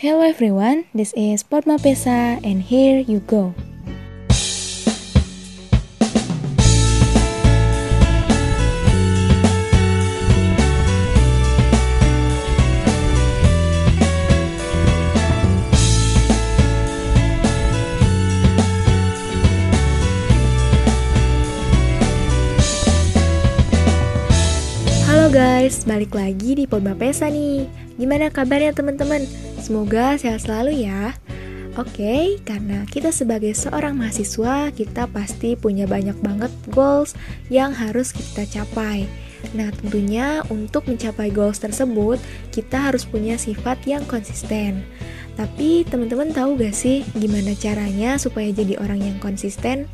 Hello everyone, this is Podma Pesa and here you go. Guys, balik lagi di Podma Pesa nih. Gimana kabarnya teman-teman? Semoga sehat selalu ya. Oke, karena kita sebagai seorang mahasiswa, kita pasti punya banyak banget goals yang harus kita capai. Nah, tentunya untuk mencapai goals tersebut, kita harus punya sifat yang konsisten. Tapi teman-teman tahu gak sih gimana caranya supaya jadi orang yang konsisten?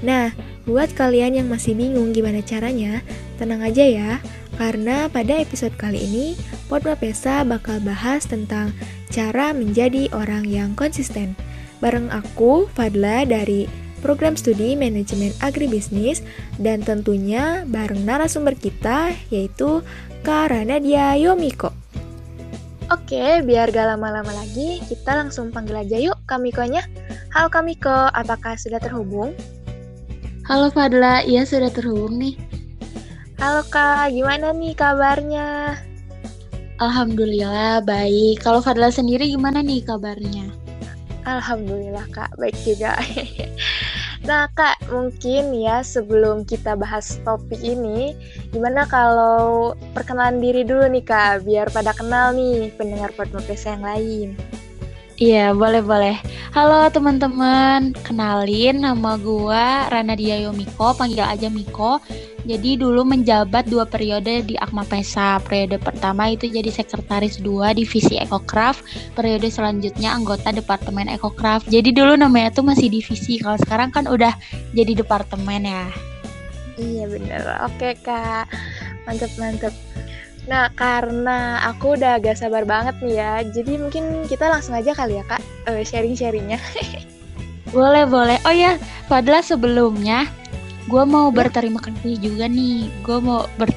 Nah, buat kalian yang masih bingung gimana caranya, tenang aja ya, karena pada episode kali ini, Podma Pesa bakal bahas tentang cara menjadi orang yang konsisten. Bareng aku, Fadla dari Program Studi Manajemen Agribisnis dan tentunya bareng narasumber kita yaitu Kak Ranadia Yomiko. Oke, biar gak lama-lama lagi, kita langsung panggil aja yuk Kamikonya. Halo Kamiko, apakah sudah terhubung? Halo Fadla, iya sudah terhubung nih. Halo Kak, gimana nih kabarnya? Alhamdulillah baik. Kalau Fadla sendiri gimana nih kabarnya? Alhamdulillah Kak, baik juga. nah Kak, mungkin ya sebelum kita bahas topik ini, gimana kalau perkenalan diri dulu nih Kak, biar pada kenal nih pendengar podcast yang lain. Iya, boleh-boleh. Halo teman-teman, kenalin nama gua Rana Dia Yomiko, panggil aja Miko. Jadi dulu menjabat dua periode di Akma Pesa. Periode pertama itu jadi sekretaris dua divisi Ekocraft. Periode selanjutnya anggota Departemen Ekocraft. Jadi dulu namanya tuh masih divisi. Kalau sekarang kan udah jadi departemen ya. Iya bener. Oke kak. Mantep mantep. Nah karena aku udah agak sabar banget nih ya. Jadi mungkin kita langsung aja kali ya kak uh, sharing-sharingnya. boleh boleh. Oh ya, Fadla sebelumnya gue mau berterima kasih juga nih gue mau ber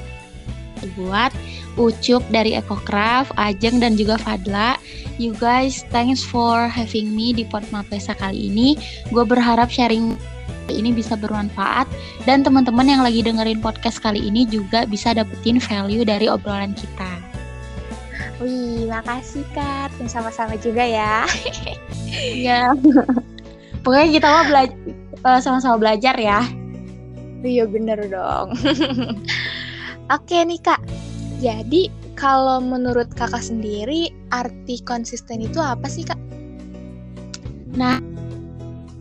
buat Ucup dari Ecocraft, Ajeng dan juga Fadla. You guys, thanks for having me di Podma Pesa kali ini. Gue berharap sharing ini bisa bermanfaat dan teman-teman yang lagi dengerin podcast kali ini juga bisa dapetin value dari obrolan kita. Wih, makasih Kak. Sama-sama juga ya. Iya. Pokoknya kita mau belajar eh, sama-sama belajar ya. Iya bener dong. Oke nih kak, jadi kalau menurut kakak sendiri arti konsisten itu apa sih kak? Nah,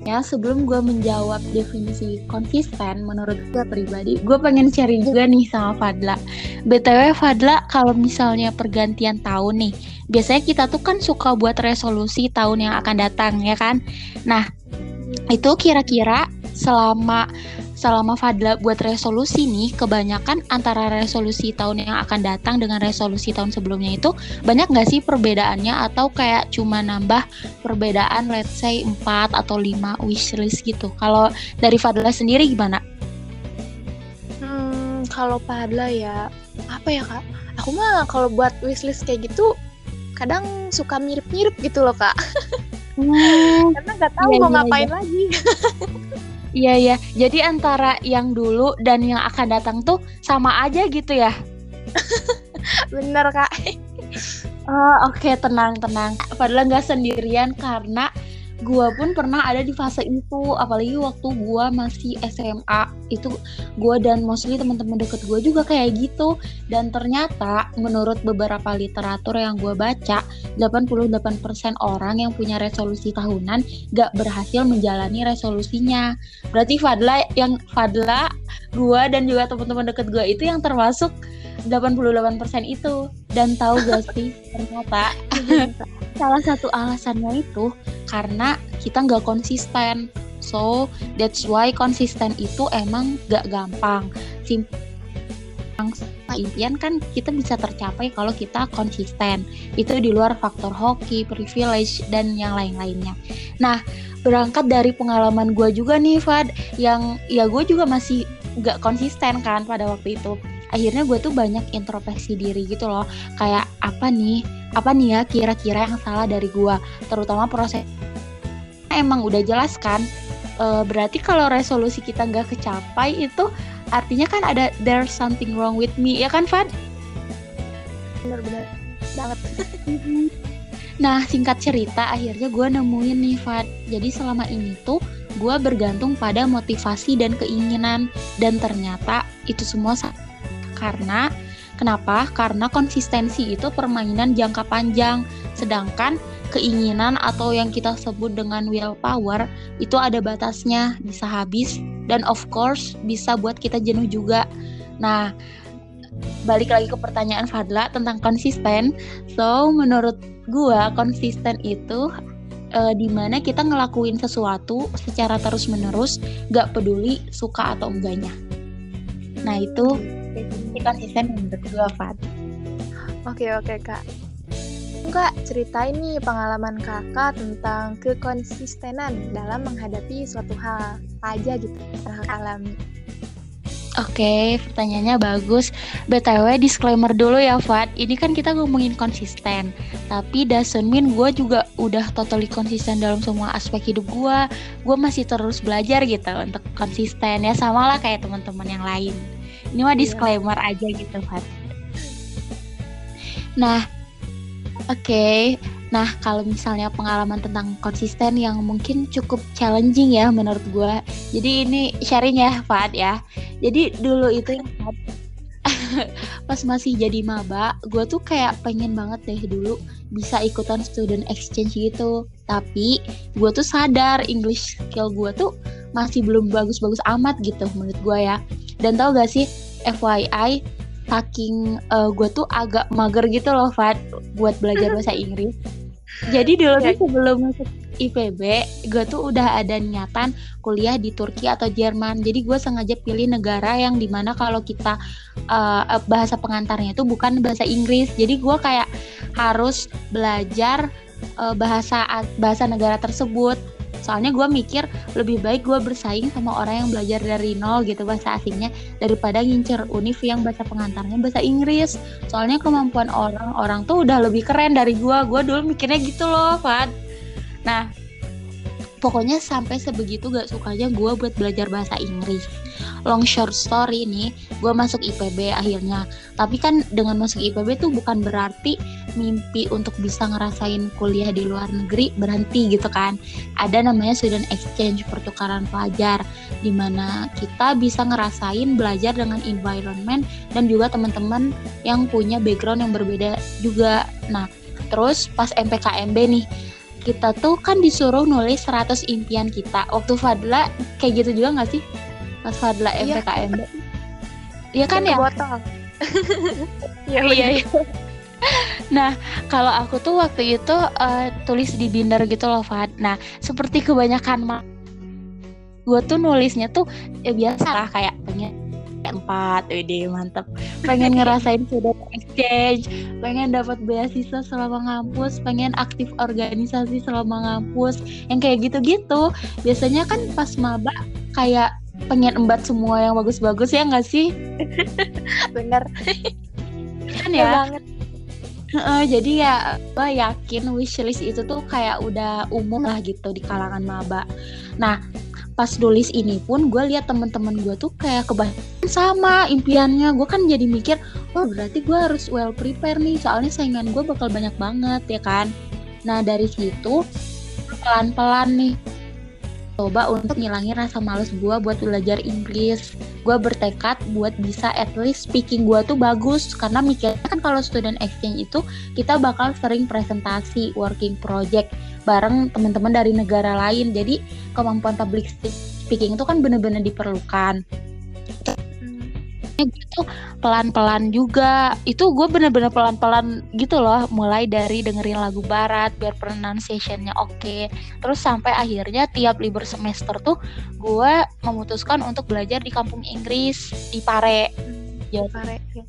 ya sebelum gue menjawab definisi konsisten menurut gue pribadi, gue pengen sharing juga nih sama Fadla. BTW Fadla, kalau misalnya pergantian tahun nih, biasanya kita tuh kan suka buat resolusi tahun yang akan datang ya kan? Nah, itu kira-kira selama selama Fadla buat resolusi nih, kebanyakan antara resolusi tahun yang akan datang dengan resolusi tahun sebelumnya itu banyak nggak sih perbedaannya atau kayak cuma nambah perbedaan let's say 4 atau 5 wishlist gitu. Kalau dari Fadla sendiri gimana? Hmm, kalau Fadla ya apa ya kak? Aku mah kalau buat wishlist kayak gitu kadang suka mirip-mirip gitu loh kak. Hmm, Karena nggak tahu iya, mau iya, ngapain iya. lagi. Iya ya, jadi antara yang dulu dan yang akan datang tuh sama aja gitu ya. Bener kak. Oh, Oke okay, tenang tenang. Padahal nggak sendirian karena gue pun pernah ada di fase itu apalagi waktu gue masih SMA itu gue dan mostly teman-teman deket gue juga kayak gitu. Dan ternyata menurut beberapa literatur yang gue baca 88% orang yang punya resolusi tahunan gak berhasil menjalani resolusinya. Berarti Fadla yang Fadla gue dan juga teman-teman deket gue itu yang termasuk 88% itu. Dan tahu gak sih ternyata salah satu alasannya itu karena kita nggak konsisten. So that's why konsisten itu emang gak gampang. Simpang impian kan kita bisa tercapai kalau kita konsisten. Itu di luar faktor hoki privilege dan yang lain-lainnya. Nah berangkat dari pengalaman gue juga nih Fad yang ya gue juga masih gak konsisten kan pada waktu itu. Akhirnya gue tuh banyak introspeksi diri gitu loh. Kayak apa nih apa nih ya kira-kira yang salah dari gue terutama proses emang udah jelas kan uh, berarti kalau resolusi kita nggak kecapai itu artinya kan ada there's something wrong with me ya kan Fad? Benar-benar banget. nah singkat cerita akhirnya gue nemuin nih Fad. Jadi selama ini tuh gue bergantung pada motivasi dan keinginan dan ternyata itu semua karena kenapa? Karena konsistensi itu permainan jangka panjang sedangkan keinginan atau yang kita sebut dengan willpower itu ada batasnya, bisa habis dan of course bisa buat kita jenuh juga. Nah, balik lagi ke pertanyaan Fadla tentang konsisten. So, menurut gua konsisten itu uh, di mana kita ngelakuin sesuatu secara terus-menerus, gak peduli suka atau enggaknya. Nah, itu definisi konsisten menurut gua, Fad. Oke, oke, Kak. Kak, ceritain nih pengalaman kakak tentang kekonsistenan dalam menghadapi suatu hal apa aja gitu yang kakak alami. Oke, okay, pertanyaannya bagus. BTW disclaimer dulu ya, Fat. Ini kan kita ngomongin konsisten. Tapi doesn't mean gue juga udah totally konsisten dalam semua aspek hidup gue. Gue masih terus belajar gitu untuk konsisten ya. Sama lah kayak teman-teman yang lain. Ini mah iya. disclaimer yeah. aja gitu, Fat. Nah, Oke, okay. nah kalau misalnya pengalaman tentang konsisten yang mungkin cukup challenging ya menurut gue. Jadi ini sharing ya, Fat ya. Jadi dulu itu yang pas masih jadi maba, gue tuh kayak pengen banget deh dulu bisa ikutan student exchange gitu. Tapi gue tuh sadar English skill gue tuh masih belum bagus-bagus amat gitu menurut gue ya. Dan tau gak sih, FYI, saking uh, gue tuh agak mager gitu loh Fat buat belajar bahasa Inggris jadi dulu tuh sebelum masuk IPB gue tuh udah ada niatan kuliah di Turki atau Jerman. Jadi gue sengaja pilih negara yang di mana kalau kita uh, bahasa pengantarnya itu bukan bahasa Inggris. Jadi gue kayak harus belajar uh, bahasa bahasa negara tersebut. Soalnya gue mikir lebih baik gue bersaing sama orang yang belajar dari nol gitu bahasa asingnya daripada ngincer univ yang bahasa pengantarnya bahasa Inggris. Soalnya kemampuan orang-orang tuh udah lebih keren dari gue gue dulu mikirnya gitu loh Fad nah pokoknya sampai sebegitu gak sukanya gue buat belajar bahasa Inggris. Long short story ini gue masuk IPB akhirnya. Tapi kan dengan masuk IPB tuh bukan berarti mimpi untuk bisa ngerasain kuliah di luar negeri berhenti gitu kan. Ada namanya student exchange pertukaran pelajar di mana kita bisa ngerasain belajar dengan environment dan juga teman-teman yang punya background yang berbeda juga. Nah terus pas MPKMB nih kita tuh kan disuruh nulis 100 impian kita waktu Fadla kayak gitu juga gak sih Mas Fadla MPKM. Iya, iya kan ya? Botol. ya, iya, iya. Nah, kalau aku tuh waktu itu uh, tulis di binder gitu loh, Fad. Nah, seperti kebanyakan ma gue tuh nulisnya tuh ya biasa lah kayak pengen empat, wede mantep. Pengen ngerasain sudah exchange, pengen dapat beasiswa selama ngampus, pengen aktif organisasi selama ngampus, yang kayak gitu-gitu. Biasanya kan pas maba kayak pengen embat semua yang bagus-bagus ya nggak sih? Bener. kan ya. banget. Uh, jadi ya gue yakin wishlist itu tuh kayak udah umum lah gitu di kalangan maba. Nah pas nulis ini pun gue lihat temen-temen gue tuh kayak kebanyakan sama impiannya. Gue kan jadi mikir, oh berarti gue harus well prepare nih soalnya saingan gue bakal banyak banget ya kan. Nah dari situ pelan-pelan nih coba untuk ngilangin rasa males gue buat belajar Inggris gue bertekad buat bisa at least speaking gue tuh bagus karena mikirnya kan kalau student exchange itu kita bakal sering presentasi working project bareng teman-teman dari negara lain. Jadi kemampuan public speaking itu kan bener-bener diperlukan. Gitu pelan-pelan juga. Itu gue bener-bener pelan-pelan gitu loh mulai dari dengerin lagu barat biar pronunciationnya oke. Okay. terus sampai akhirnya tiap libur semester tuh gue memutuskan untuk belajar di kampung Inggris di Pare. Ya Pare ya.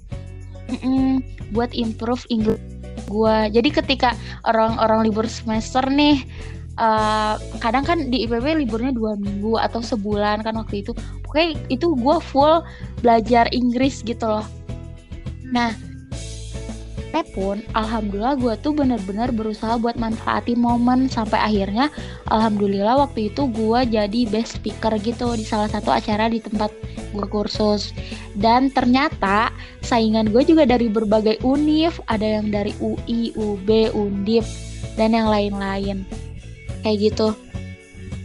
buat improve Inggris gue jadi ketika orang-orang libur semester nih uh, kadang kan di IPB liburnya dua minggu atau sebulan kan waktu itu. Pokoknya itu gue full belajar Inggris gitu loh. Nah Pun alhamdulillah gue tuh bener-bener berusaha buat manfaatin momen. Sampai akhirnya alhamdulillah waktu itu gue jadi best speaker gitu di salah satu acara di tempat gue kursus. Dan ternyata saingan gue juga dari berbagai univ. Ada yang dari UI, UB, Undip dan yang lain-lain. Kayak gitu.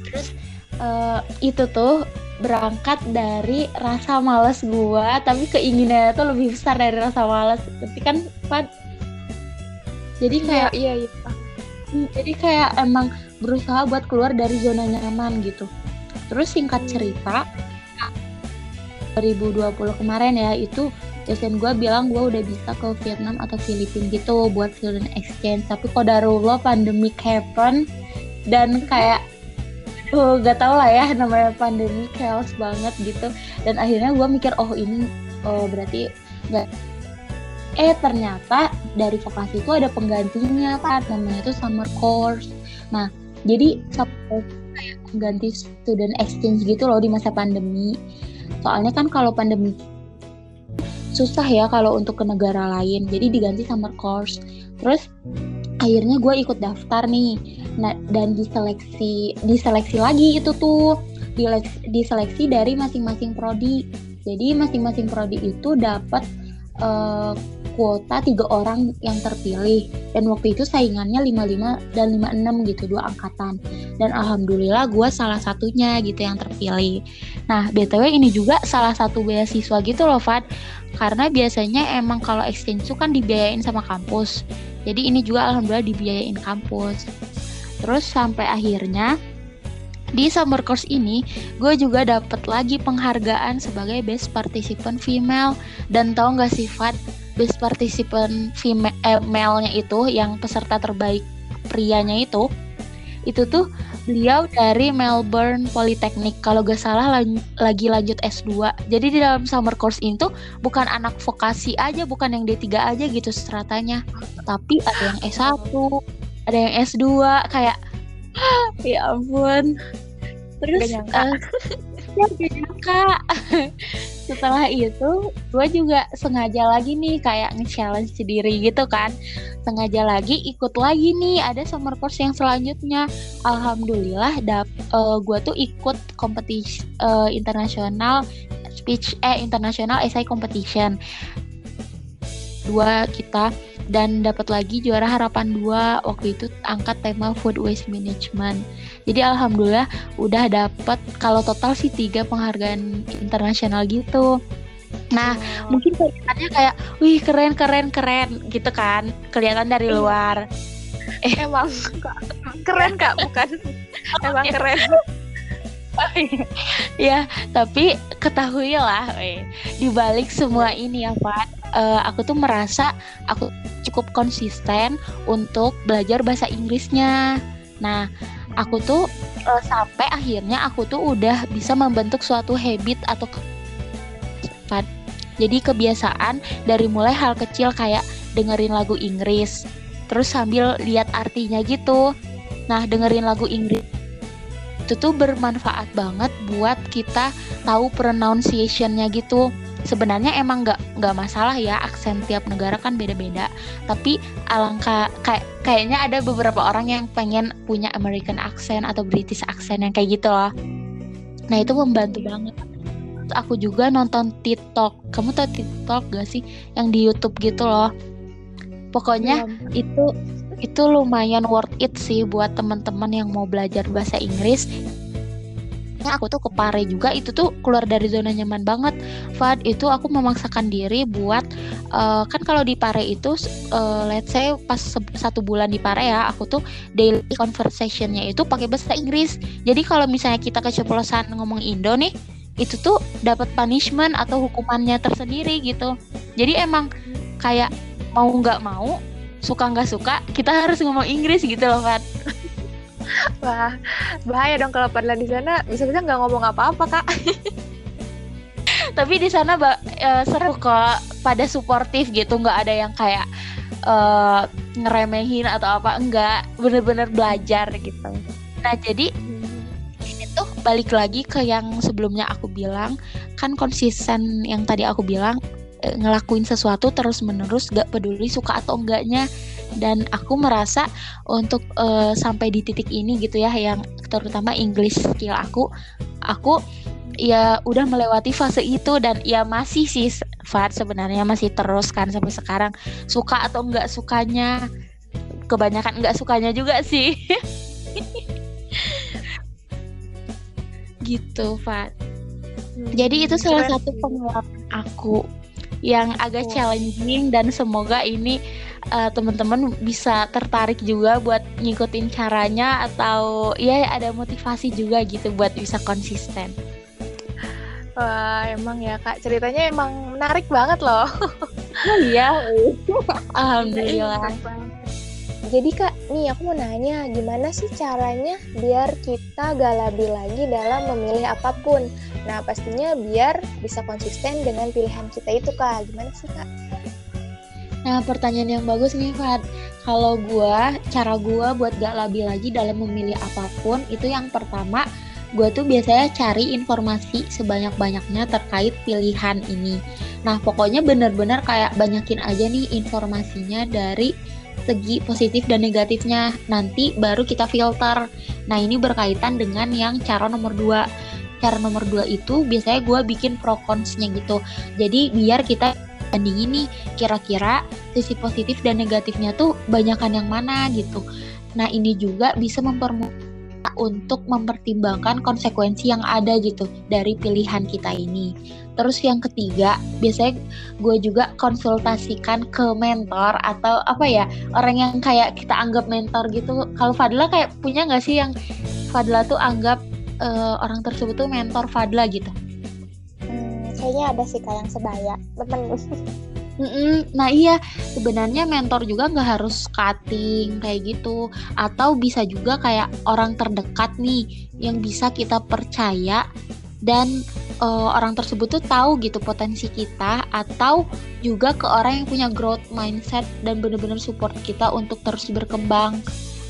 Terus uh, itu tuh berangkat dari rasa males gue tapi keinginannya tuh lebih besar dari rasa males. Tapi kan jadi kayak iya iya, iya. jadi kayak emang berusaha buat keluar dari zona nyaman gitu. Terus singkat cerita 2020 kemarin ya itu dosen gue bilang gue udah bisa ke Vietnam atau Filipina gitu buat student exchange. Tapi kok kodarullah pandemic happen dan kayak oh gak tau lah ya namanya pandemi chaos banget gitu. Dan akhirnya gue mikir oh ini oh berarti nggak eh ternyata dari vokasi itu ada penggantinya pak. Namanya itu summer course. Nah jadi kayak pengganti student exchange gitu loh di masa pandemi. Soalnya kan kalau pandemi susah ya kalau untuk ke negara lain. Jadi diganti summer course. Terus akhirnya gue ikut daftar nih. Nah dan diseleksi diseleksi lagi itu tuh. Diseleksi dari masing-masing prodi. Jadi masing-masing prodi itu dapat uh, kuota tiga orang yang terpilih. Dan waktu itu saingannya 55 dan 56 gitu dua angkatan. Dan alhamdulillah gue salah satunya gitu yang terpilih. Nah btw ini juga salah satu beasiswa gitu loh Fat karena biasanya emang kalau exchange itu kan dibiayain sama kampus. Jadi ini juga alhamdulillah dibiayain kampus. Terus sampai akhirnya di summer course ini gue juga dapat lagi penghargaan sebagai best participant female. Dan tau gak sifat best participant female eh, itu yang peserta terbaik prianya itu itu tuh beliau dari Melbourne Polytechnic. Kalau gak salah lagi lanjut S2 jadi di dalam summer course itu bukan anak vokasi aja bukan yang D3 aja gitu stratanya. Tapi ada yang S1 ada yang S2 kayak ya ampun. Terus. Uh, ya nyangka setelah itu gue juga sengaja lagi nih kayak nge-challenge diri gitu kan. Sengaja lagi ikut lagi nih ada summer course yang selanjutnya. Alhamdulillah dap uh, gue tuh ikut kompetisi uh, internasional speech eh internasional essay competition. Dua kita dan dapat lagi juara harapan dua waktu itu angkat tema food waste management jadi alhamdulillah udah dapat kalau total sih tiga penghargaan internasional gitu Nah, mungkin kelihatannya kayak, wih keren keren keren gitu kan, kelihatan dari iya. luar. Eh, emang keren kak, bukan? emang iya. keren. ya, tapi ketahuilah, eh, di balik semua ini ya, Pak, uh, aku tuh merasa aku cukup konsisten untuk belajar bahasa Inggrisnya. Nah, aku tuh uh, sampai akhirnya aku tuh udah bisa membentuk suatu habit atau jadi kebiasaan dari mulai hal kecil kayak dengerin lagu Inggris terus sambil lihat artinya gitu. Nah dengerin lagu Inggris itu tuh bermanfaat banget buat kita tahu pronunciationnya gitu sebenarnya emang nggak nggak masalah ya aksen tiap negara kan beda-beda. Tapi alangkah kayak kayaknya ada beberapa orang yang pengen punya American accent atau British accent yang kayak gitu loh. Nah itu membantu banget. Aku juga nonton TikTok. Kamu tau TikTok gak sih? Yang di YouTube gitu loh. Pokoknya ya. itu itu lumayan worth it sih buat teman-teman yang mau belajar bahasa Inggris aku tuh ke Pare juga itu tuh keluar dari zona nyaman banget. Fad itu aku memaksakan diri buat uh, kan kalau di Pare itu uh, let's say pas satu bulan di Pare ya aku tuh daily conversationnya itu pakai bahasa Inggris. Jadi kalau misalnya kita keceplosan ngomong Indo nih itu tuh dapat punishment atau hukumannya tersendiri gitu. Jadi emang kayak mau nggak mau suka nggak suka kita harus ngomong Inggris gitu loh Fat Wah, bahaya dong kalau pada di sana. Bisa-bisa nggak ngomong apa-apa kak. Tapi di sana uh, seru kok, pada suportif gitu, nggak ada yang kayak uh, ngeremehin atau apa, enggak, bener-bener belajar gitu. Nah jadi ini tuh balik lagi ke yang sebelumnya aku bilang, kan konsisten yang tadi aku bilang uh, ngelakuin sesuatu terus menerus gak peduli suka atau enggaknya dan aku merasa untuk uh, sampai di titik ini gitu ya yang terutama English skill aku aku ya udah melewati fase itu dan ya masih sih Fat sebenarnya masih terus kan sampai sekarang. Suka atau enggak sukanya? Kebanyakan enggak sukanya juga sih. Gitu Fat hmm, jadi itu salah satu pengalaman aku yang agak challenging dan semoga ini uh, teman-teman bisa tertarik juga buat ngikutin caranya atau ya ada motivasi juga gitu buat bisa konsisten. Wah, emang ya Kak, ceritanya emang menarik banget loh. Oh iya. Alhamdulillah. Jadi Kak, nih aku mau nanya, gimana sih caranya biar kita gak labil lagi dalam memilih apa pun? Nah, pastinya biar bisa konsisten dengan pilihan kita itu Kak. Gimana sih Kak? Nah, pertanyaan yang bagus nih, Fat. Kalau gua, cara gua buat gak labil lagi dalam memilih apa pun, itu yang pertama, gue tuh biasanya cari informasi sebanyak-banyaknya terkait pilihan ini. Nah, pokoknya bener-bener kayak banyakin aja nih informasinya dari segi positif dan negatifnya. Nanti baru kita filter. Nah, ini berkaitan dengan yang cara nomor dua. Cara nomor dua itu biasanya gue bikin pro cons-nya gitu. Jadi biar kita bandingin nih kira-kira sisi positif dan negatifnya tuh banyakan yang mana gitu. Nah, ini juga bisa mempermudah untuk mempertimbangkan konsekuensi yang ada gitu dari pilihan kita ini. Terus yang ketiga, biasanya gue juga konsultasikan ke mentor atau apa ya orang yang kayak kita anggap mentor gitu. Kalau Fadla kayak punya nggak sih yang Fadla tuh anggap uh, orang tersebut tuh mentor Fadla gitu? Hmm, kayaknya ada sih kayak yang sebaya temen. Mm-mm. Nah iya sebenarnya mentor juga nggak harus cutting kayak gitu atau bisa juga kayak orang terdekat nih yang bisa kita percaya dan uh, orang tersebut tuh tahu gitu potensi kita atau juga ke orang yang punya growth mindset dan benar-benar support kita untuk terus berkembang.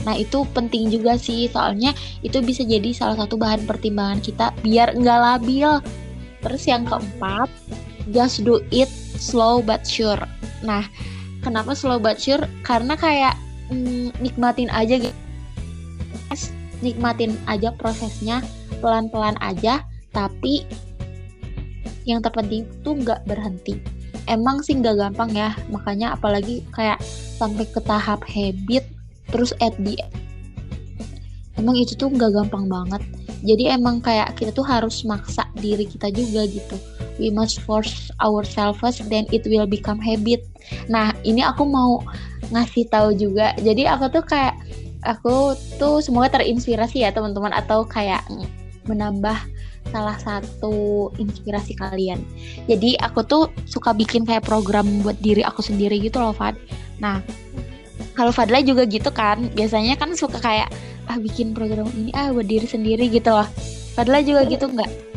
Nah itu penting juga sih soalnya itu bisa jadi salah satu bahan pertimbangan kita biar nggak labil. Terus yang keempat, just do it slow but sure. Nah, kenapa slow but sure? Karena kayak mm, nikmatin aja gitu. Nikmatin aja prosesnya pelan-pelan aja, tapi yang terpenting tuh nggak berhenti. Emang sih nggak gampang ya, makanya apalagi kayak sampai ke tahap habit, terus at the end. Emang itu tuh nggak gampang banget. Jadi emang kayak kita tuh harus maksa diri kita juga gitu we must force ourselves then it will become habit nah ini aku mau ngasih tahu juga jadi aku tuh kayak aku tuh semoga terinspirasi ya teman-teman atau kayak menambah salah satu inspirasi kalian. Jadi aku tuh suka bikin kayak program buat diri aku sendiri gitu loh Fad. Nah kalau Fadla juga gitu kan, biasanya kan suka kayak ah bikin program ini ah buat diri sendiri gitu loh. Fadla juga gitu nggak?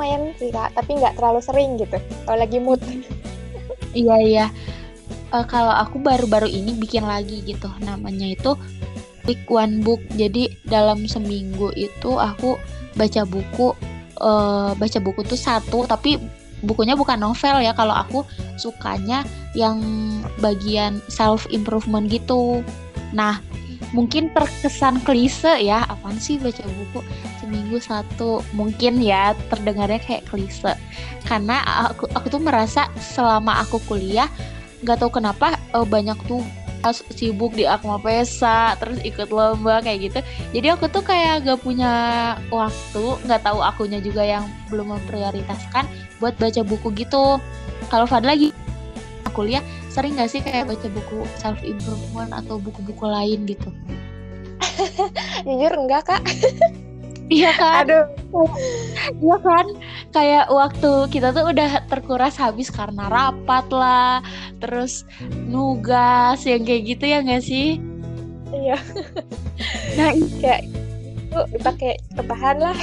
Lumayan sih kak. Tapi nggak terlalu sering gitu kalau lagi mood. Iya iya. Uh, kalau aku baru-baru ini bikin lagi gitu. Namanya itu pick one book. Jadi dalam seminggu itu aku baca buku uh, baca buku tuh satu tapi bukunya bukan novel ya. Kalau aku sukanya yang bagian self improvement gitu. Nah mungkin terkesan klise ya apaan sih baca buku seminggu satu? Mungkin ya terdengarnya kayak klise. Karena aku aku tuh merasa selama aku kuliah nggak tahu kenapa uh, banyak tuh sibuk di Akma Pesa terus ikut lomba kayak gitu. Jadi aku tuh kayak gak punya waktu nggak tahu akunya juga yang belum memprioritaskan buat baca buku gitu. Kalau Fad lagi kuliah sering gak sih kayak baca buku self improvement atau buku-buku lain gitu jujur enggak kak Iya kan? Aduh. Iya kan? Kayak waktu kita tuh udah terkuras habis karena rapat lah, terus nugas yang kayak gitu ya nggak sih? Iya. Nah, kayak itu dipakai rebahan lah.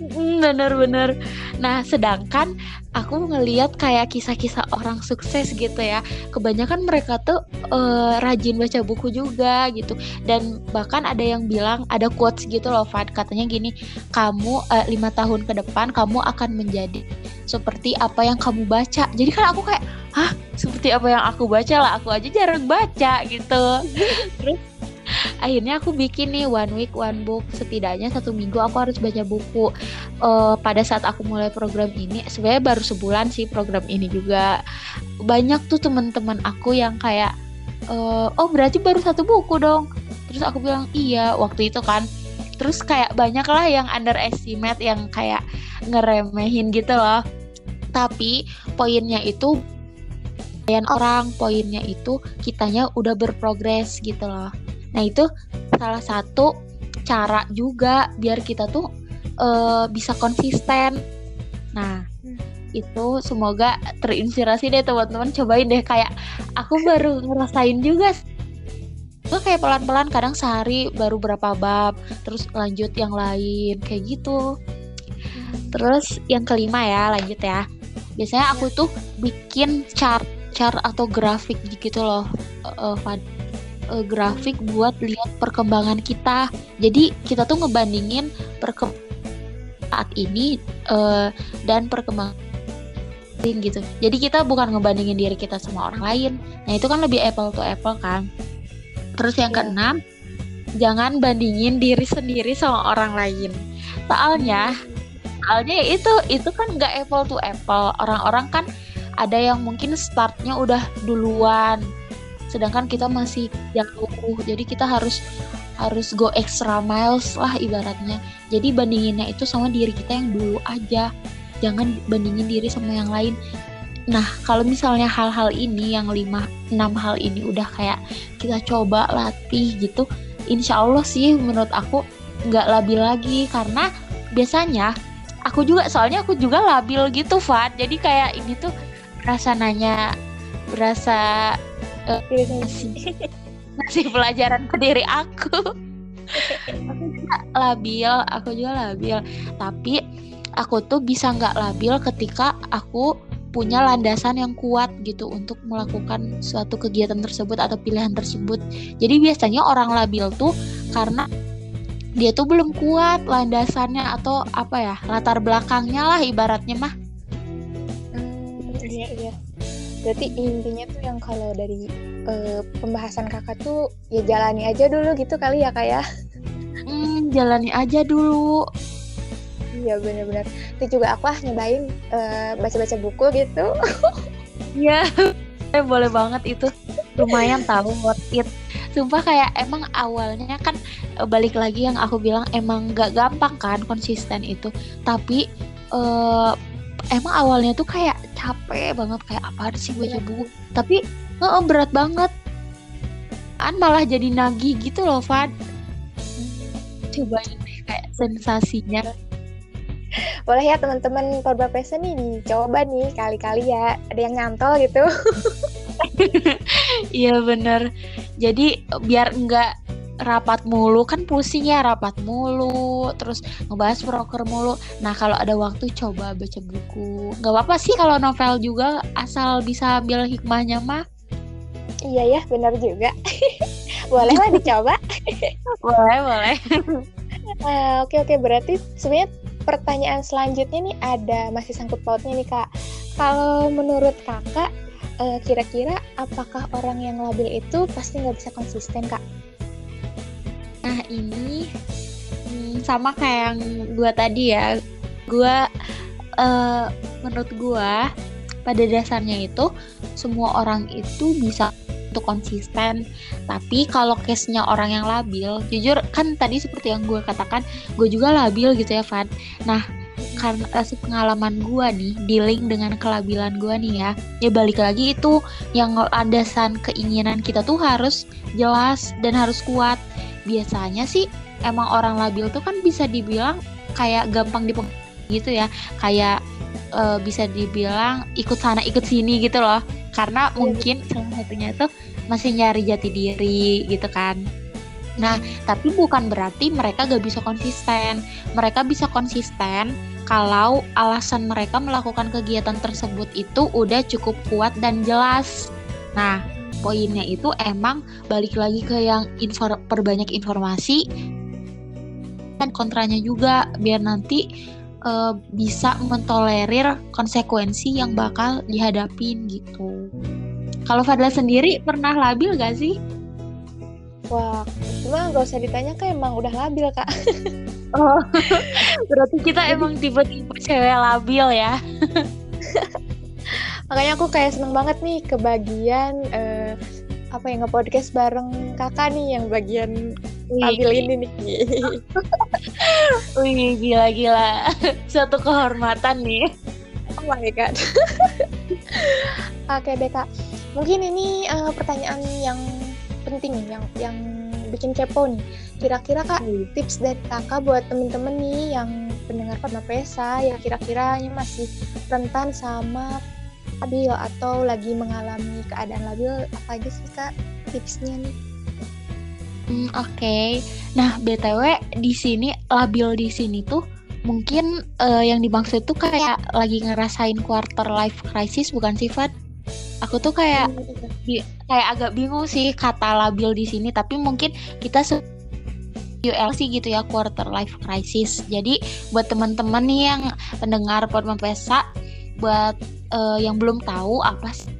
Bener-bener. Nah, sedangkan aku ngeliat kayak kisah-kisah orang sukses gitu ya. Kebanyakan mereka tuh uh, rajin baca buku juga gitu. Dan bahkan ada yang bilang ada quotes gitu loh Fad. Katanya gini kamu uh, lima tahun ke depan kamu akan menjadi seperti apa yang kamu baca. Jadi kan aku kayak hah? Seperti apa yang aku baca lah? Aku aja jarang baca gitu. terus akhirnya aku bikin nih one week one book. Setidaknya satu minggu aku harus baca buku. Uh, pada saat aku mulai program ini sebenarnya baru sebulan sih program ini juga. Banyak tuh teman-teman aku yang kayak uh, oh berarti baru satu buku dong. Terus aku bilang iya waktu itu kan. Terus kayak banyak lah yang underestimate yang kayak ngeremehin gitu loh. Tapi poinnya itu orang poinnya itu kitanya udah berprogres gitu loh Nah itu salah satu cara juga biar kita tuh uh, bisa konsisten. Nah hmm. itu semoga terinspirasi deh teman-teman cobain deh kayak aku baru ngerasain juga gue kayak pelan-pelan kadang sehari baru berapa bab terus lanjut yang lain kayak gitu hmm. terus yang kelima ya lanjut ya biasanya aku tuh bikin chart chart atau grafik gitu loh uh, uh, grafik buat lihat perkembangan kita. Jadi kita tuh ngebandingin perkembangan saat ini uh, dan perkembangan gitu. Jadi kita bukan ngebandingin diri kita sama orang lain. Nah itu kan lebih apple to apple kan. Terus yang yeah. keenam, jangan bandingin diri sendiri sama orang lain. Soalnya, soalnya itu itu kan nggak apple to apple. Orang-orang kan ada yang mungkin startnya udah duluan sedangkan kita masih jauh jadi kita harus harus go extra miles lah ibaratnya. Jadi bandinginnya itu sama diri kita yang dulu aja. Jangan bandingin diri sama yang lain. Nah kalau misalnya hal-hal ini yang lima enam hal ini udah kayak kita coba latih gitu insya Allah sih menurut aku nggak labil lagi. Karena biasanya aku juga soalnya aku juga labil gitu Fat jadi kayak ini tuh rasa nanya berasa uh, ngasih, ngasih pelajaran ke diri aku aku juga labil aku juga labil tapi aku tuh bisa nggak labil ketika aku punya landasan yang kuat gitu untuk melakukan suatu kegiatan tersebut atau pilihan tersebut. Jadi biasanya orang labil tuh karena dia tuh belum kuat landasannya atau apa ya latar belakangnya lah ibaratnya mah. Hmm, iya iya berarti intinya tuh yang kalau dari uh, pembahasan kakak tuh ya jalani aja dulu gitu kali ya kak ya? Hmm, jalani aja dulu. Iya benar-benar itu juga aku ah nyobain uh, baca-baca buku gitu. Iya boleh banget itu. Lumayan tahu worth it. Sumpah kayak emang awalnya kan eh, balik lagi yang aku bilang emang gak gampang kan konsisten itu. Tapi uh, emang awalnya tuh kayak capek banget kayak apa sih baca iya. buku tapi uh, berat banget. Kan malah jadi nagih gitu loh Fad. Cobain deh kayak sensasinya. Boleh ya teman-teman korban pesa nih dicoba nih kali-kali ya. Ada yang nyantol gitu. Iya bener. Jadi biar enggak rapat mulu kan pusing ya rapat mulu terus ngebahas broker mulu. Nah kalau ada waktu coba baca buku. Nggak apa-apa sih kalau novel juga asal bisa ambil hikmahnya mah. Iya ya benar juga. Boleh lah dicoba. Boleh boleh. Uh, oke oke. Berarti sebenarnya pertanyaan selanjutnya nih ada masih sangkut pautnya nih kak. Kalau menurut kakak uh, kira-kira apakah orang yang labil itu pasti nggak bisa konsisten kak Nah ini hmm, sama kayak yang gue tadi ya, gue uh, menurut gue pada dasarnya itu semua orang itu bisa untuk konsisten. Tapi kalau case-nya orang yang labil jujur kan tadi seperti yang gue katakan gue juga labil gitu ya Van nah karena uh, pengalaman gue nih dealing dengan kelabilan gue nih ya ya balik lagi itu yang landasan keinginan kita tuh harus jelas dan harus kuat biasanya sih emang orang labil tuh kan bisa dibilang kayak gampang dipeng gitu ya. Kayak uh, bisa dibilang ikut sana ikut sini gitu loh. Karena iya, mungkin salah satunya tuh masih nyari jati diri gitu kan. Nah tapi bukan berarti mereka gak bisa konsisten. Mereka bisa konsisten kalau alasan mereka melakukan kegiatan tersebut itu udah cukup kuat dan jelas. Nah, poinnya itu emang balik lagi ke yang infor perbanyak informasi dan kontranya juga biar nanti uh, bisa mentolerir konsekuensi yang bakal dihadapin gitu. Kalau Fadla sendiri pernah labil gak sih? Wah, cuma gak usah ditanya kan emang udah labil kak. oh, berarti kita emang tipe-tipe cewek labil ya. Makanya aku kayak seneng banget nih kebagian uh, apa yang nge-podcast bareng kakak nih yang bagian labil ini nih. Wih, gila-gila. Satu kehormatan nih. Oh my god. Oke deh kak. Mungkin ini uh, pertanyaan yang penting yang yang bikin kepo nih. Kira-kira kak hmm. tips dari kakak buat temen-temen nih yang pendengar Padma Pesa yang kira-kiranya masih rentan sama labil atau lagi mengalami keadaan labil apa aja sih kak tipsnya nih? Hmm, Oke, okay. nah btw di sini labil di sini tuh mungkin uh, yang dimaksud tuh kayak lagi ngerasain quarter life crisis bukan sifat aku tuh kayak bi kayak agak bingung sih kata labil di sini tapi mungkin kita ULC gitu ya quarter life crisis jadi buat teman-teman nih yang pendengar podcast Pesa buat uh, yang belum tahu apa sih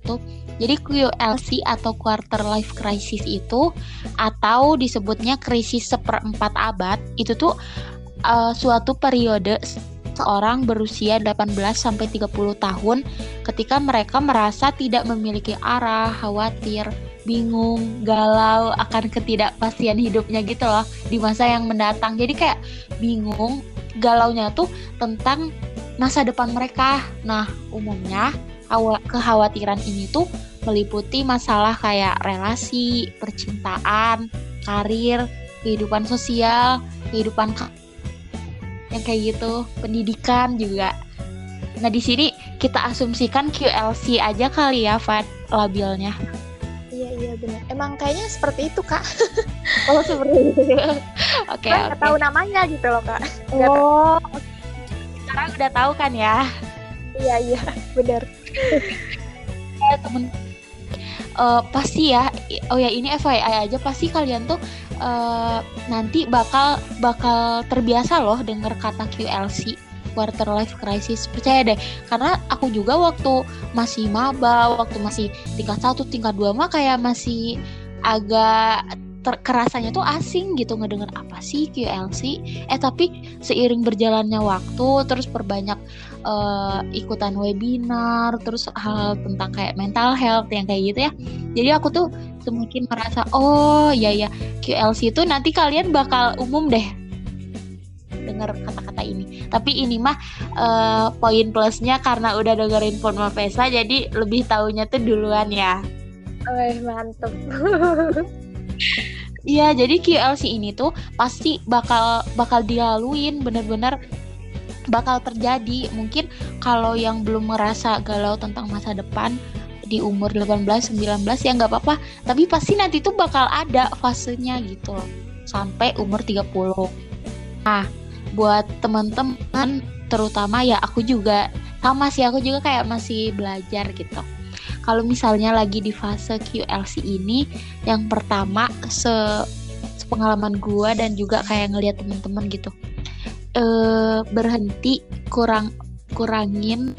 itu jadi QLC atau quarter life crisis itu atau disebutnya krisis seperempat abad itu tuh uh, suatu periode seorang berusia 18 sampai 30 tahun ketika mereka merasa tidak memiliki arah, khawatir, bingung, galau akan ketidakpastian hidupnya gitu loh di masa yang mendatang. Jadi kayak bingung, galaunya tuh tentang masa depan mereka. Nah, umumnya kekhawatiran ini tuh meliputi masalah kayak relasi, percintaan, karir, kehidupan sosial, kehidupan yang kayak gitu pendidikan juga. Nah di sini kita asumsikan QLC aja kali ya Fat labilnya. Iya iya benar emang kayaknya seperti itu kak. Oh seperti itu. Oke okay, okay. tahu namanya gitu loh kak. Oh sekarang udah tahu kan ya? Iya iya benar. Ya temen uh, pasti ya. Oh ya ini FYI aja. Pasti kalian tuh uh, nanti bakal bakal terbiasa loh denger kata QLC quarter life crisis. Percaya deh karena aku juga waktu masih maba waktu masih tingkat satu tingkat dua mah kayak masih agak ter kerasanya tuh asing gitu ngedenger apa sih QLC eh tapi seiring berjalannya waktu terus perbanyak uh, ikutan webinar terus hal, tentang kayak mental health yang kayak gitu ya. Jadi aku tuh semakin merasa oh ya ya QLC itu nanti kalian bakal umum deh dengar kata-kata ini. Tapi ini mah uh, poin plusnya karena udah dengerin Ponma Pesa jadi lebih taunya tuh duluan ya. Oh mantep Iya, jadi QLC ini tuh pasti bakal bakal dilaluin bener-bener bakal terjadi. Mungkin kalau yang belum merasa galau tentang masa depan di umur 18 19 ya nggak apa-apa, tapi pasti nanti tuh bakal ada fasenya gitu loh. Sampai umur 30. Nah, buat teman-teman terutama ya aku juga sama sih aku juga kayak masih belajar gitu kalau misalnya lagi di fase QLC ini yang pertama se pengalaman gue dan juga kayak ngeliat temen-temen gitu e, berhenti kurang kurangin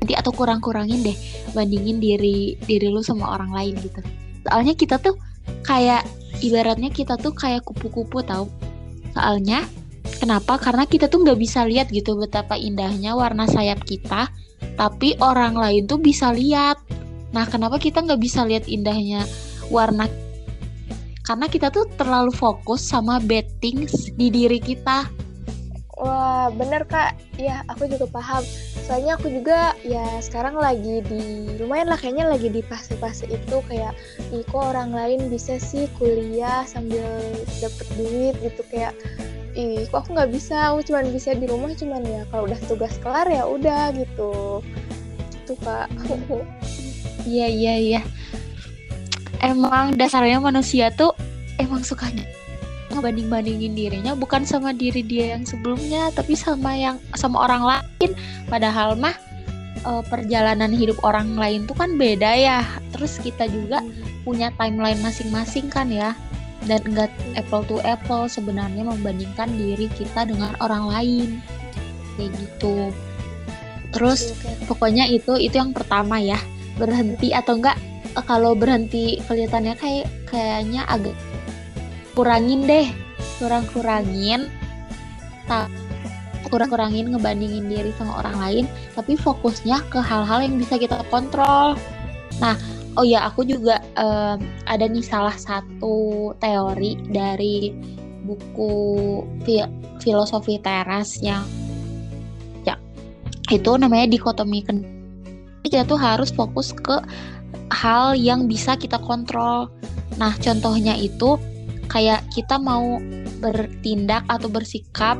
nanti atau kurang-kurangin deh bandingin diri diri lu sama orang lain gitu. Soalnya kita tuh kayak ibaratnya kita tuh kayak kupu-kupu tau. Soalnya kenapa? Karena kita tuh nggak bisa lihat gitu betapa indahnya warna sayap kita tapi orang lain tuh bisa lihat Nah, kenapa kita nggak bisa lihat indahnya warna? Karena kita tuh terlalu fokus sama betting di diri kita. Wah, bener kak. Ya, aku juga paham. Soalnya aku juga ya sekarang lagi di lumayan lah kayaknya lagi di fase-fase itu kayak ih kok orang lain bisa sih kuliah sambil dapet duit gitu kayak ih kok aku nggak bisa aku cuma bisa di rumah cuman ya kalau udah tugas kelar ya udah gitu itu kak Iya iya iya. Emang dasarnya manusia tuh emang sukanya ngebanding-bandingin dirinya bukan sama diri dia yang sebelumnya tapi sama yang sama orang lain. Padahal mah uh, perjalanan hidup orang lain tuh kan beda ya. Terus kita juga punya timeline masing-masing kan ya. Dan enggak apple to apple sebenarnya membandingkan diri kita dengan orang lain. Kayak gitu. Terus pokoknya itu itu yang pertama ya berhenti atau enggak eh, kalau berhenti kelihatannya kayak kayaknya agak kurangin deh. Kurang kurangin tak kurang kurangin ngebandingin diri sama orang lain tapi fokusnya ke hal-hal yang bisa kita kontrol. Nah oh ya aku juga um, ada nih salah satu teori dari buku fi filosofi teras yang ya itu namanya dikotomi kita tuh harus fokus ke hal yang bisa kita kontrol. Nah contohnya itu kayak kita mau bertindak atau bersikap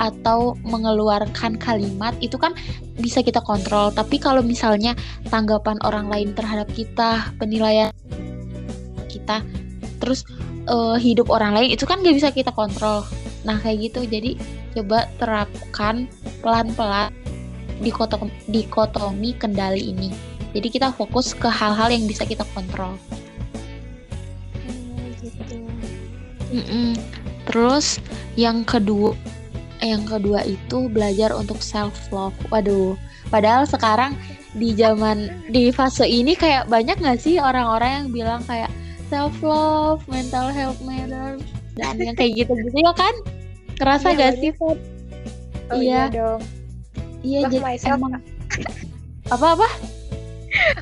atau mengeluarkan kalimat itu kan bisa kita kontrol. Tapi kalau misalnya tanggapan orang lain terhadap kita penilaian kita terus uh, hidup orang lain itu kan gak bisa kita kontrol. Nah kayak gitu. Jadi coba terapkan pelan-pelan dikotomi, dikotomi kendali ini jadi kita fokus ke hal-hal yang bisa kita kontrol Mm -mm. Terus yang kedua, yang kedua itu belajar untuk self love. Waduh, padahal sekarang di zaman di fase ini kayak banyak nggak sih orang-orang yang bilang kayak self love, mental health matter dan yang kayak gitu-gitu ya kan? Kerasa iya, gak sih? Oh, iya. iya dong. Iya love jadi myself. emang apa apa?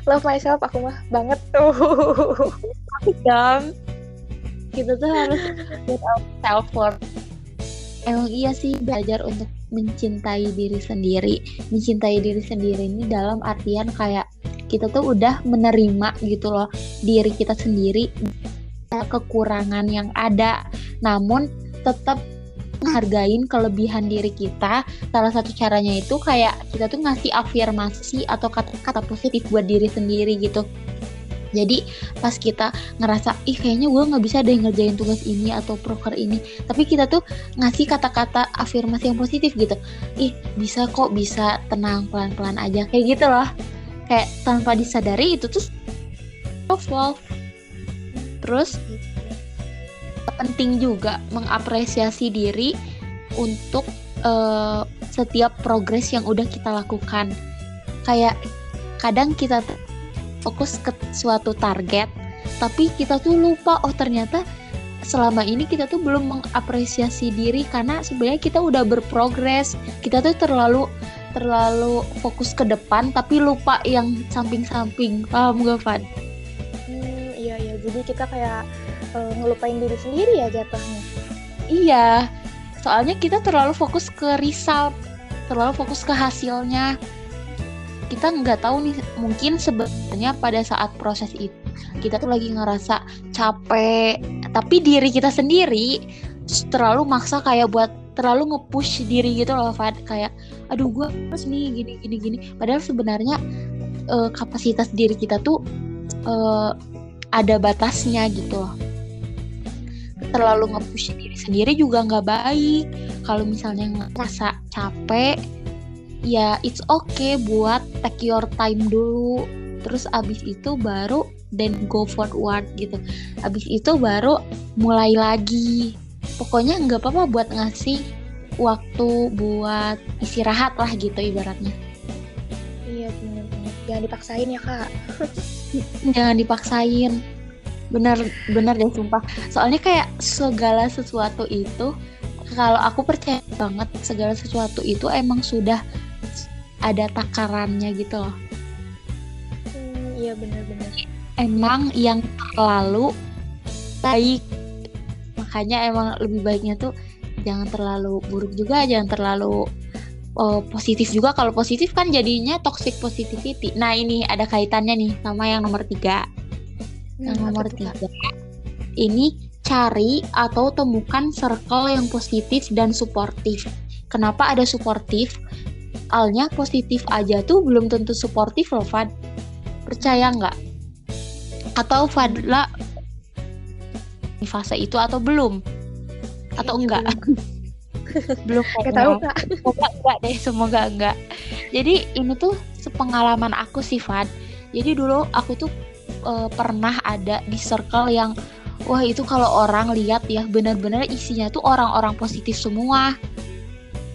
Love myself aku mah banget tuh. dong kita tuh harus self worth emang iya sih belajar untuk mencintai diri sendiri mencintai diri sendiri ini dalam artian kayak kita tuh udah menerima gitu loh diri kita sendiri kekurangan yang ada namun tetap menghargain kelebihan diri kita salah satu caranya itu kayak kita tuh ngasih afirmasi atau kata-kata positif buat diri sendiri gitu. Jadi pas kita ngerasa ih kayaknya gue nggak bisa deh ngerjain tugas ini atau proker ini tapi kita tuh ngasih kata-kata afirmasi yang positif gitu. Ih bisa kok bisa tenang pelan-pelan aja kayak gitu loh. Kayak tanpa disadari itu tuh self love terus penting juga mengapresiasi diri untuk uh, setiap progres yang udah kita lakukan. Kayak kadang kita fokus ke suatu target tapi kita tuh lupa oh ternyata selama ini kita tuh belum mengapresiasi diri karena sebenarnya kita udah berprogres. Kita tuh terlalu terlalu fokus ke depan tapi lupa yang samping-samping. Paham gak Van? Hmm, iya iya. Jadi kita kayak uh, ngelupain diri sendiri ya jatuhnya. Iya soalnya kita terlalu fokus ke result terlalu fokus ke hasilnya. Kita nggak tahu nih mungkin sebenarnya pada saat proses itu kita tuh lagi ngerasa capek tapi diri kita sendiri terlalu maksa kayak buat terlalu nge-push diri gitu loh Fad. Kayak aduh gue harus nih gini gini gini. Padahal sebenarnya uh, kapasitas diri kita tuh uh, ada batasnya gitu loh terlalu nge-push diri sendiri juga nggak baik. Kalau misalnya ngerasa capek ya it's okay buat take your time dulu. Terus abis itu baru then go forward gitu. Abis itu baru mulai lagi. Pokoknya nggak apa-apa buat ngasih waktu buat istirahat lah gitu ibaratnya. Iya benar-benar jangan dipaksain ya kak. Jangan dipaksain bener bener deh sumpah soalnya kayak segala sesuatu itu kalau aku percaya banget segala sesuatu itu emang sudah ada takarannya gitu loh. Hmm, iya benar-benar. Emang yang terlalu baik, makanya emang lebih baiknya tuh jangan terlalu buruk juga, jangan terlalu uh, positif juga. Kalau positif kan jadinya toxic positivity. Nah ini ada kaitannya nih sama yang nomor tiga. Hmm, yang nomor tiga. Ini cari atau temukan circle yang positif dan suportif. Kenapa ada suportif? soalnya positif aja tuh belum tentu suportif loh Fad. Percaya nggak? Atau Fadla di fase itu atau belum? Atau enggak? belum. Gak tahu kak. Semoga enggak deh semoga enggak. Jadi ini tuh sepengalaman aku sih Fad. Jadi dulu aku tuh uh, pernah ada di circle yang wah itu kalau orang lihat ya benar-benar isinya tuh orang-orang positif semua.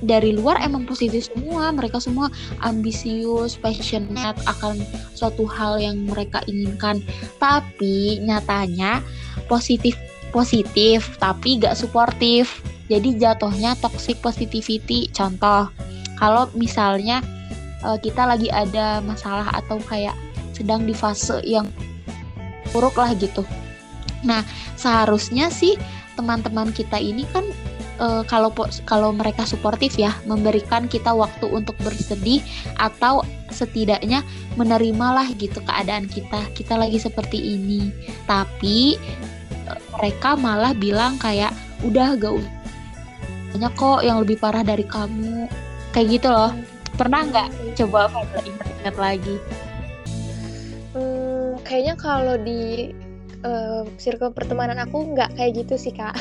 Dari luar emang positif semua mereka semua ambisius passionate akan suatu hal yang mereka inginkan. Tapi nyatanya positif positif tapi gak suportif. Jadi jatuhnya toxic positivity. Contoh kalau misalnya uh, kita lagi ada masalah atau kayak sedang di fase yang buruk lah gitu. Nah seharusnya sih teman-teman kita ini kan uh, kalau kalau mereka suportif ya memberikan kita waktu untuk bersedih atau setidaknya menerimalah gitu keadaan kita kita lagi seperti ini. Tapi uh, mereka malah bilang kayak udah gak banyak kok yang lebih parah dari kamu. Kayak gitu loh. Pernah nggak? Coba ingat-ingat lagi kayaknya kalau di uh, circle pertemanan aku nggak kayak gitu sih kak.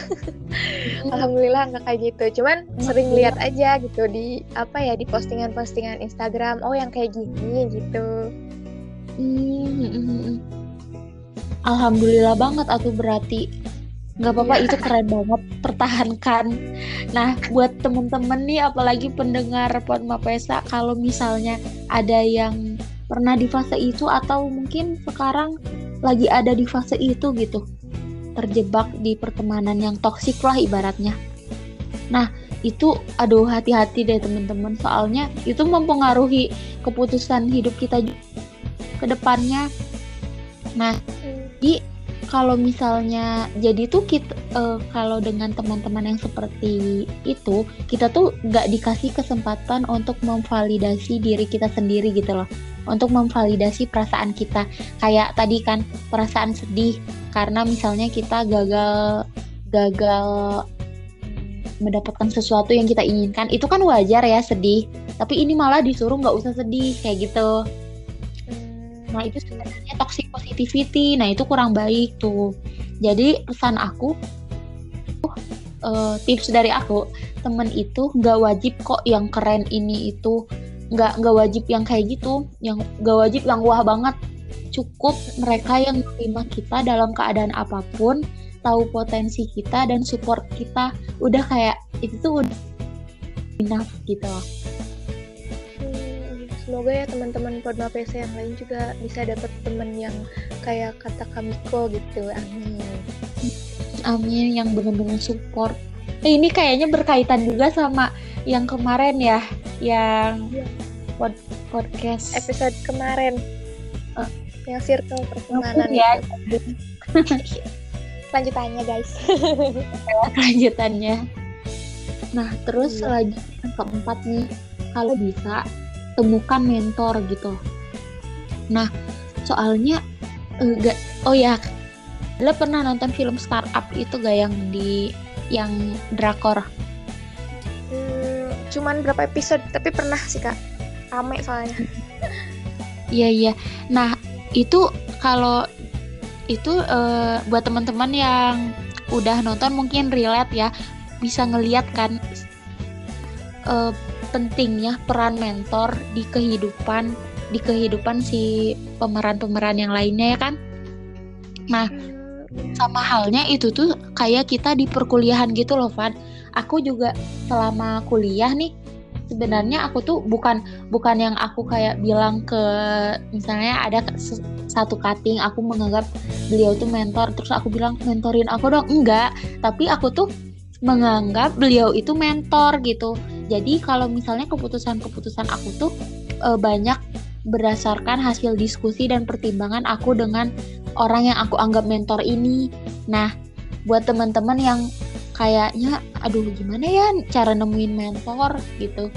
Hmm. alhamdulillah nggak kayak gitu. Cuman sering lihat aja gitu di apa ya di postingan-postingan Instagram oh yang kayak gini gitu. Hmm, hmm, hmm. alhamdulillah banget aku berarti. Nggak apa-apa itu keren banget pertahankan. Nah buat temen-temen nih apalagi pendengar Pod Mapesa kalau misalnya ada yang pernah di fase itu atau mungkin sekarang lagi ada di fase itu gitu. Terjebak di pertemanan yang toksik lah ibaratnya. Nah itu aduh hati-hati deh temen-temen soalnya itu mempengaruhi keputusan hidup kita ke depannya. Nah di kalau misalnya jadi tuh kita uh, kalau dengan teman-teman yang seperti itu kita tuh nggak dikasih kesempatan untuk memvalidasi diri kita sendiri gitu loh. Untuk memvalidasi perasaan kita. Kayak tadi kan perasaan sedih. Karena misalnya kita gagal gagal mendapatkan sesuatu yang kita inginkan itu kan wajar ya sedih. Tapi ini malah disuruh nggak usah sedih kayak gitu Nah itu sebenarnya toxic positivity. Nah itu kurang baik tuh. Jadi pesan aku, uh, tips dari aku, temen itu nggak wajib kok yang keren ini itu, nggak nggak wajib yang kayak gitu, yang nggak wajib yang wah banget. Cukup mereka yang menerima kita dalam keadaan apa pun, tahu potensi kita dan support kita. Udah kayak itu tuh udah enough gitu semoga ya teman-teman Podma PC yang lain juga bisa dapat teman yang kayak kata Kamiko gitu. Amin. Amin yang benar-benar support. Eh, ini kayaknya berkaitan juga sama yang kemarin ya yang ya. pod podcast. Episode kemarin. Uh, yang circle pertemanan. Ya lanjutannya guys. Lanjutannya nah terus ya. selanjutnya yang keempat nih. Kalau bisa temukan mentor gitu. Nah soalnya enggak eh, oh ya lo pernah nonton film startup itu gak yang di yang drakor? Hmm, cuman berapa episode tapi pernah sih kak. Rame soalnya. Iya iya. Nah itu kalau itu uh, buat teman-teman yang udah nonton mungkin relate ya bisa ngeliat kan uh, pentingnya peran mentor di kehidupan di kehidupan si pemeran-pemeran yang lainnya ya kan. Nah, sama halnya itu tuh kayak kita di perkuliahan gitu loh, Van. Aku juga selama kuliah nih sebenarnya aku tuh bukan bukan yang aku kayak bilang ke misalnya ada satu cutting aku menganggap beliau tuh mentor terus aku bilang mentorin aku dong enggak tapi aku tuh menganggap beliau itu mentor gitu jadi kalau misalnya keputusan-keputusan aku tuh e, banyak berdasarkan hasil diskusi dan pertimbangan aku dengan orang yang aku anggap mentor ini. Nah, buat teman-teman yang kayaknya aduh gimana ya cara nemuin mentor gitu.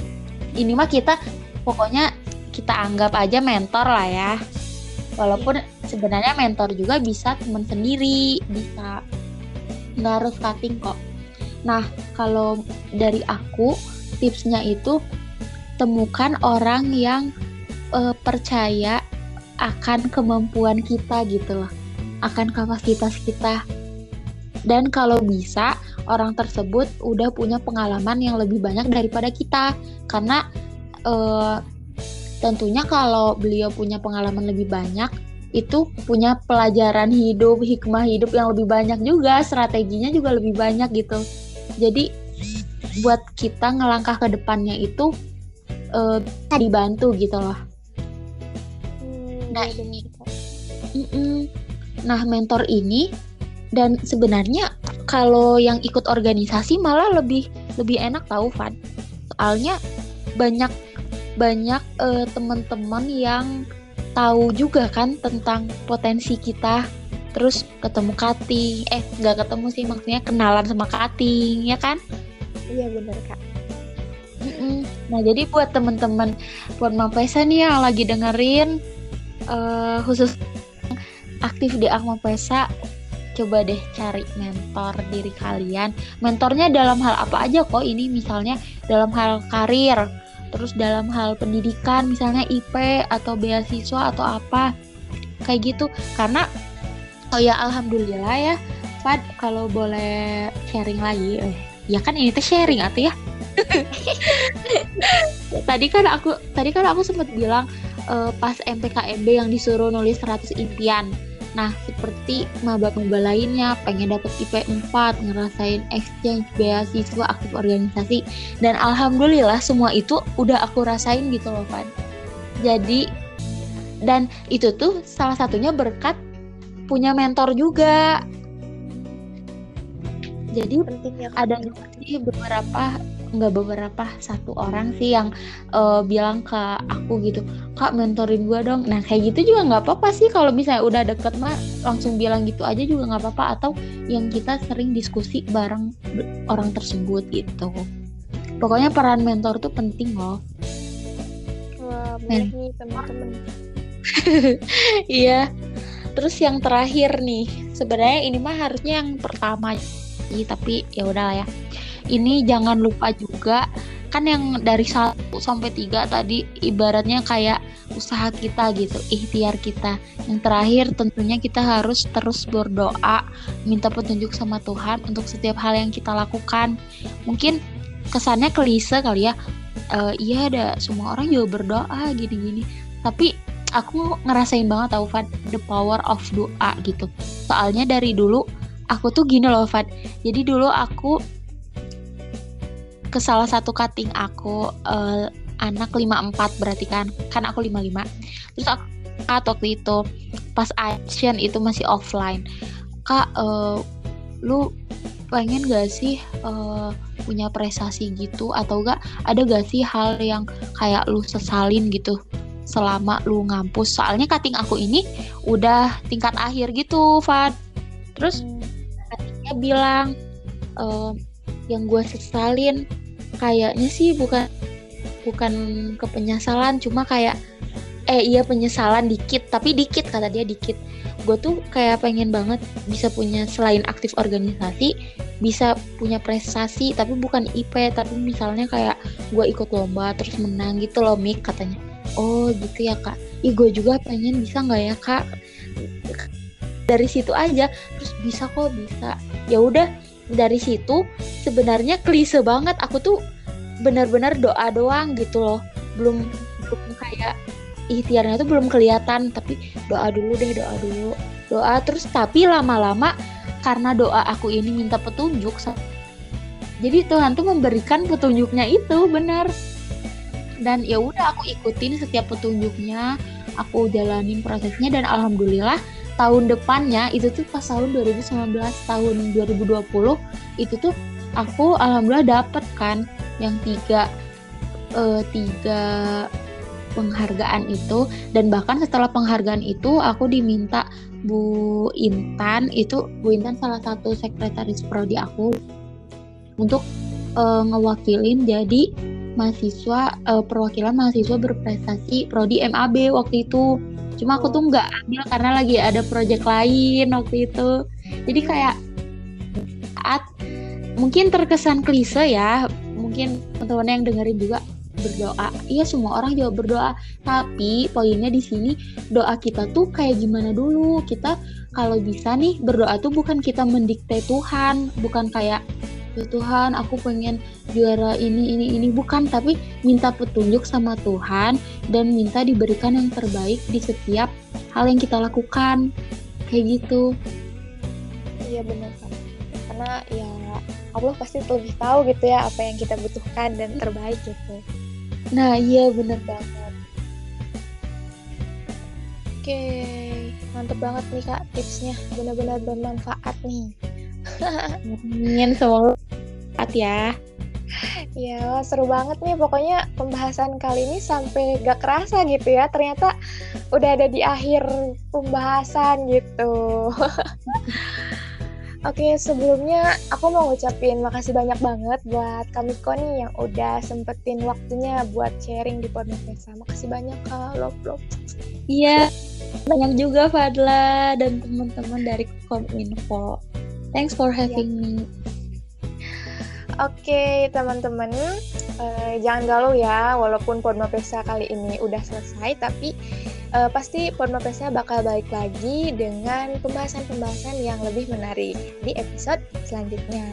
Ini mah kita pokoknya kita anggap aja mentor lah ya. Walaupun sebenarnya mentor juga bisa teman sendiri, bisa nggak harus cutting kok. Nah, kalau dari aku tipsnya itu temukan orang yang uh, percaya akan kemampuan kita gitu loh akan kapasitas kita. Dan kalau bisa orang tersebut udah punya pengalaman yang lebih banyak daripada kita. Karena uh, tentunya kalau beliau punya pengalaman lebih banyak itu punya pelajaran hidup hikmah hidup yang lebih banyak juga strateginya juga lebih banyak gitu jadi buat kita ngelangkah ke depannya itu uh, dibantu gitu loh. Hmm, nah iya, ini nah mentor ini dan sebenarnya kalau yang ikut organisasi malah lebih lebih enak tahu Van. Soalnya banyak banyak uh, teman-teman yang tahu juga kan tentang potensi kita terus ketemu cutting eh nggak ketemu sih maksudnya kenalan sama cutting ya kan? Iya benar kak. Nah jadi buat teman-teman buat Mapesa nih yang lagi dengerin uh, khusus aktif di Akma Pesa coba deh cari mentor diri kalian. Mentornya dalam hal apa aja kok ini misalnya dalam hal karir terus dalam hal pendidikan misalnya IP atau beasiswa atau apa kayak gitu. Karena oh ya alhamdulillah ya. Fad kalau boleh sharing lagi eh, ya kan ini tuh sharing atau ya. Tadi kan aku tadi kan aku sempat bilang uh, pas MPKMB yang disuruh nulis 100 impian. Nah, seperti maba-maba lainnya, pengen dapet IP 4, ngerasain exchange, beasiswa, aktif organisasi, dan alhamdulillah semua itu udah aku rasain gitu loh, Van. Jadi, dan itu tuh salah satunya berkat punya mentor juga. Jadi, ya, ada sih beberapa nggak beberapa satu orang sih yang uh, bilang ke aku gitu kak mentorin gue dong. Nah kayak gitu juga nggak apa-apa sih. Kalau misalnya udah deket mah langsung bilang gitu aja juga nggak apa-apa. Atau yang kita sering diskusi bareng orang tersebut gitu. Pokoknya peran mentor tuh penting loh. Wah bener nih teman-teman. Iya terus yang terakhir nih sebenarnya ini mah harusnya yang pertama tapi ya udahlah ya ini jangan lupa juga kan yang dari 1 sampai 3 tadi ibaratnya kayak usaha kita gitu, ikhtiar kita. Yang terakhir tentunya kita harus terus berdoa, minta petunjuk sama Tuhan untuk setiap hal yang kita lakukan. Mungkin kesannya klise kali ya. Uh, iya ada semua orang juga berdoa gini-gini. Tapi aku ngerasain banget tau Fat the power of doa gitu. Soalnya dari dulu aku tuh gini loh Fat. Jadi dulu aku ke salah satu cutting aku uh, anak 54 berarti kan kan aku 55 terus aku waktu itu pas action itu masih offline kak uh, lu pengen gak sih uh, punya prestasi gitu atau gak ada gak sih hal yang kayak lu sesalin gitu selama lu ngampus. Soalnya cutting aku ini udah tingkat akhir gitu Fad. Terus cuttingnya bilang uh, yang gue sesalin kayaknya sih bukan bukan kepenyesalan cuma kayak eh iya penyesalan dikit tapi dikit kata dia dikit. Gue tuh kayak pengen banget bisa punya selain aktif organisasi bisa punya prestasi tapi bukan IP tapi misalnya kayak gue ikut lomba terus menang gitu loh Mik katanya oh gitu ya kak. Ih gue juga pengen bisa nggak ya kak? Dari situ aja terus bisa kok bisa. Ya udah dari situ sebenarnya klise banget. Aku tuh benar-benar doa doang gitu loh. Belum belum kayak ikhtiarnya tuh belum kelihatan tapi doa dulu deh doa dulu. Doa terus tapi lama-lama karena doa aku ini minta petunjuk jadi Tuhan tuh memberikan petunjuknya itu benar dan ya udah aku ikutin setiap petunjuknya aku jalanin prosesnya dan alhamdulillah tahun depannya itu tuh pas tahun 2019 tahun 2020 itu tuh aku alhamdulillah dapet kan yang tiga uh, tiga penghargaan itu. Dan bahkan setelah penghargaan itu aku diminta Bu Intan itu Bu Intan salah satu sekretaris prodi aku untuk uh, ngewakilin jadi mahasiswa uh, perwakilan mahasiswa berprestasi prodi MAB waktu itu. Cuma aku tuh nggak ambil karena lagi ada project lain waktu itu. Jadi kayak saat mungkin terkesan klise ya mungkin teman-teman yang dengerin juga berdoa. Iya semua orang juga berdoa. Tapi poinnya di sini doa kita tuh kayak gimana dulu? Kita kalau bisa nih berdoa tuh bukan kita mendikte Tuhan bukan kayak ya Tuhan aku pengen juara ini ini ini. Bukan tapi minta petunjuk sama Tuhan dan minta diberikan yang terbaik di setiap hal yang kita lakukan. Kayak gitu. Iya benar kan karena ya Allah pasti lebih tahu gitu ya apa yang kita butuhkan dan terbaik gitu. Nah iya benar banget. Oke mantep banget nih kak tipsnya. Benar-benar bermanfaat nih. Amin semoga ya. Ya, seru banget nih. Pokoknya pembahasan kali ini sampai gak kerasa gitu ya. Ternyata udah ada di akhir pembahasan gitu. Oke, sebelumnya aku mau ngucapin makasih banyak banget buat kami nih yang udah sempetin waktunya buat sharing di Podmesa. Makasih banyak Kak, love. Iya, banyak juga Fadla dan teman-teman dari Kominfo. Thanks for having ya. me. Oke, teman-teman, uh, jangan galau ya, walaupun Podmapesa kali ini udah selesai, tapi uh, pasti Podmapesa bakal balik lagi dengan pembahasan-pembahasan yang lebih menarik di episode selanjutnya.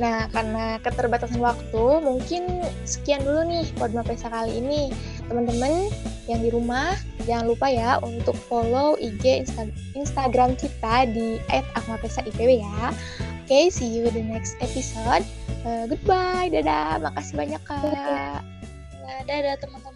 Nah, karena keterbatasan waktu, mungkin sekian dulu nih Podmapesa kali ini. Teman-teman yang di rumah, jangan lupa ya untuk follow IG Insta Instagram kita di @akmapesa_ipw ya. Okay, see you the next episode. Uh, goodbye, dadah. Makasih banyak, Kak. Dadah teman-teman.